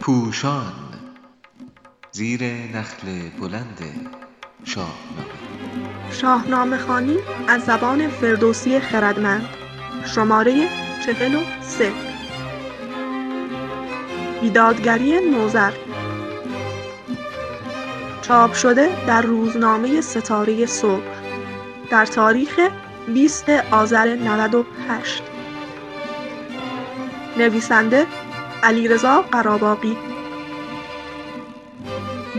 پوشان زیر نخل بلند شاهنامه. شاهنامه خانی از زبان فردوسی خردمند. شماره چهل و سه. بیدادگری نوزر چاپ شده در روزنامه ستاره صبح. در تاریخ 20 آذر 98 نویسنده علیرضا قراباقی.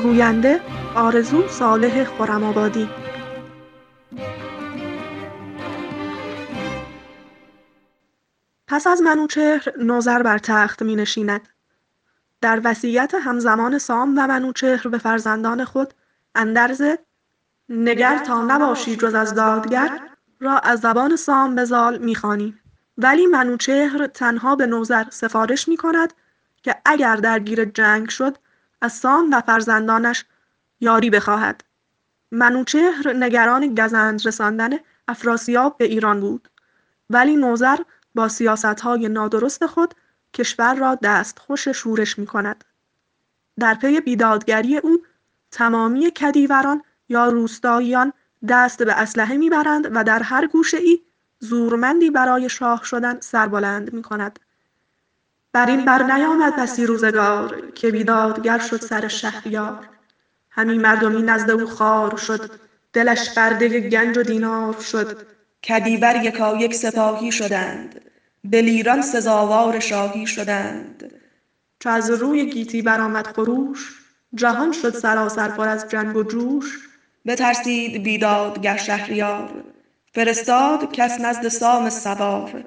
گوینده آرزو صالح خرم‌آبادی. پس از منوچهر نوذر بر تخت می نشیند. در وصیت همزمان سام و منوچهر به فرزندان خود اندرز نگر تا نباشی جز از دادگر را از زبان سام به زال می‌خوانیم ولی منوچهر تنها به نوذر سفارش می کند که اگر درگیر جنگ شد از سام و فرزندانش یاری بخواهد منوچهر نگران گزند رساندن افراسیاب به ایران بود ولی نوذر با های نادرست خود کشور را دستخوش شورش می کند. در پی بیدادگری او تمامی کدیوران یا روستاییان دست به اسلحه می‌برند و در هر گوشه ای زورمندی برای شاه شدن سربلند می کند. بر این بر نیامد بسی روزگار که بیدادگر شد سر شهریار. همی مردمی نزد او خار شد دلش برده گنج و دینار شد. کدیور یک سپاهی شدند دلیران سزاوار شاهی شدند. چو از روی گیتی برآمد خروش جهان شد سراسر پر از جنگ و جوش. بترسید بیدادگر شهریار. فرستاد کس نزد سام سوار.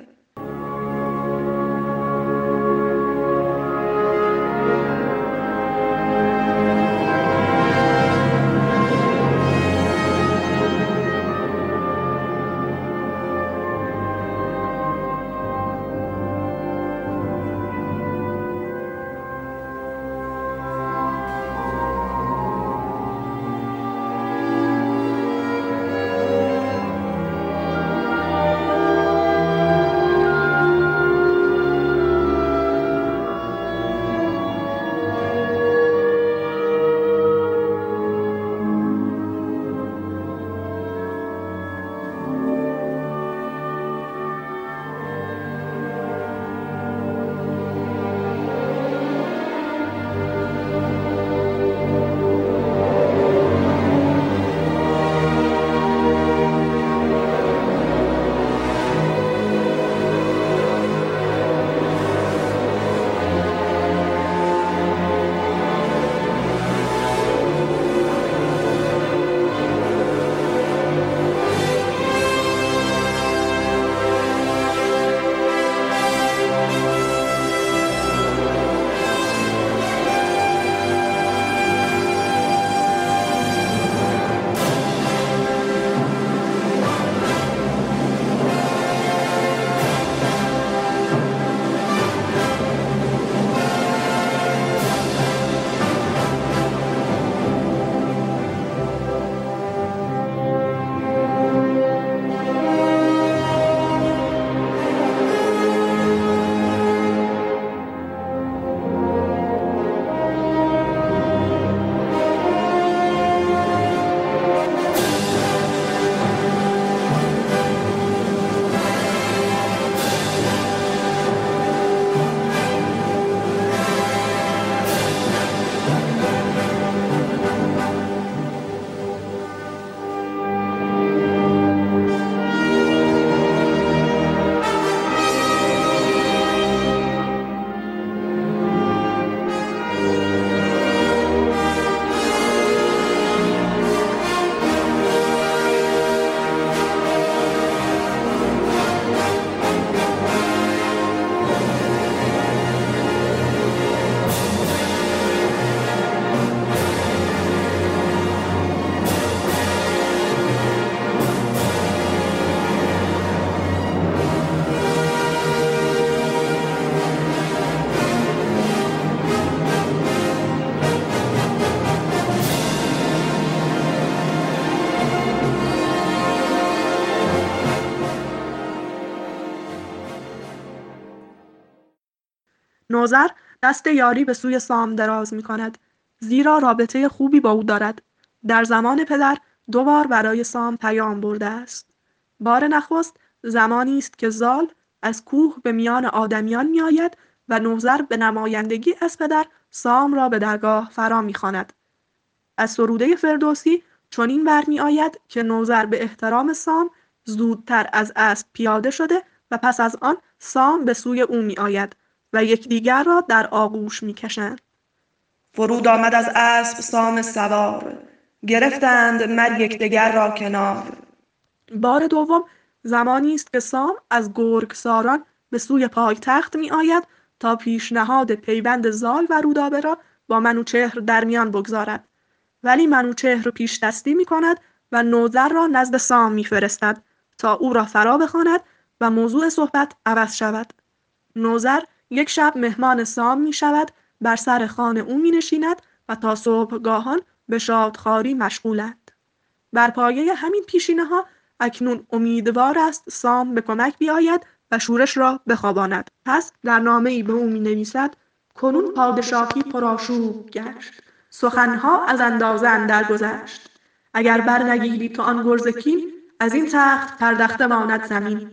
نوزر دست یاری به سوی سام دراز می کند زیرا رابطه خوبی با او دارد. در زمان پدر دو بار برای سام پیام برده است. بار نخست زمانی است که زال از کوه به میان آدمیان می آید و نوزر به نمایندگی از پدر سام را به درگاه فرا می‌خواند. از سروده فردوسی چنین برمی آید که نوزر به احترام سام زودتر از اسب پیاده شده و پس از آن سام به سوی او می آید و یکدیگر را در آغوش می کشند. فرود آمد از اسب سام سوار. گرفتند مر یکدیگر را کنار. بار دوم زمانی است که سام از گرگ ساران به سوی پایتخت می آید تا پیشنهاد پیوند زال و رودابه را با منوچهر در میان بگذارد. ولی منوچهر پیش دستی می کند و نوذر را نزد سام میفرستد تا او را فرا بخواند و موضوع صحبت عوض شود. نوذر یک شب مهمان سام می شود بر سر خانه او می نشیند و تا صبحگاهان به شادخواری مشغولند. بر پایه همین پیشینه ها اکنون امیدوار است سام به کمک بیاید و شورش را بخواباند. پس در نامه ای به او می نویسد کنون پادشاهی پرآشوب گشت سخنها از اندازه اندر گذشت. اگر برنگیری تو آن گرز کین از این تخت پردخته ماند زمین.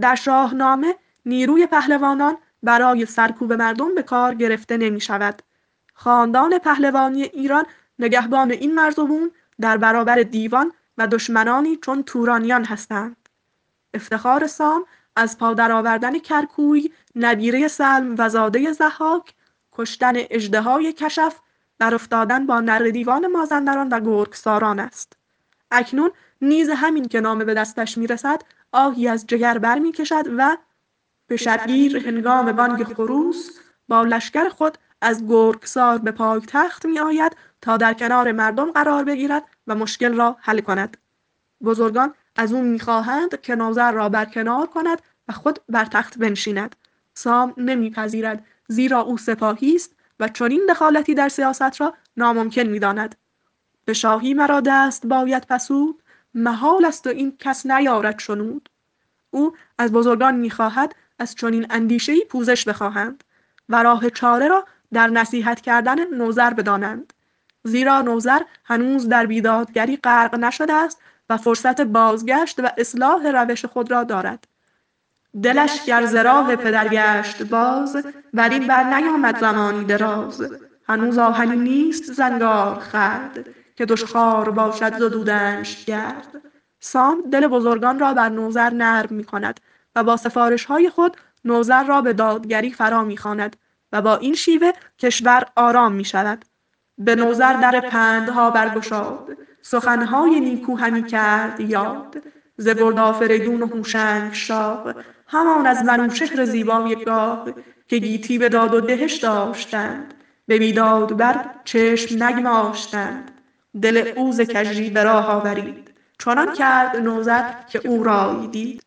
در شاهنامه نیروی پهلوانان برای سرکوب مردم به کار گرفته نمی شود. خاندان پهلوانی ایران نگهبان این مرزبون در برابر دیوان و دشمنانی چون تورانیان هستند افتخار سام از پادر آوردن کرکوی نبیره سلم و زاده زحاک کشتن اژدهای کشف در افتادن با نر دیوان مازندران و گرگساران است اکنون نیز همین که نامه به دستش می‌رسد آهی از جگر برمیکشد و به شبگیر هنگام بانگ خروس با لشکر خود از گرگسار به پایتخت می آید تا در کنار مردم قرار بگیرد و مشکل را حل کند. بزرگان از او می‌خواهند که نوذر را برکنار کند و خود بر تخت بنشیند. سام نمیپذیرد زیرا او سپاهی است و چنین دخالتی در سیاست را ناممکن می‌داند. به شاهی مرا دست باید پسود محال است و این کس نیارد شنود. او از بزرگان می‌خواهد از چنین اندیشهای پوزش بخواهند و راه چاره را در نصیحت کردن نوذر بدانند. زیرا نوذر هنوز در بیدادگری غرق نشده است و فرصت بازگشت و اصلاح روش خود را دارد. دلش گر ز راه پدر باز بر این بر نیامد زمانی دراز. هنوز آهنی نیست زنگار خورد که دشخوار باشد ز دودنش گرد. سام دل بزرگان را بر نوذر نرم می کند و با سفارش های خود نوذر را به دادگری فرا می خواند و با این شیوه کشور آرام می شود به نوذر در پندها برگشاد سخنهای نیکو همی کرد یاد. ز گرد آفریدون و هوشنگ شاه همان از منوچهر زیبای گاه که گیتی به داد و دهش داشتند. به بیداد بر چشم نگماشتند. دل او ز کژی به راه آورید. چنان کرد نوذر که او رای دید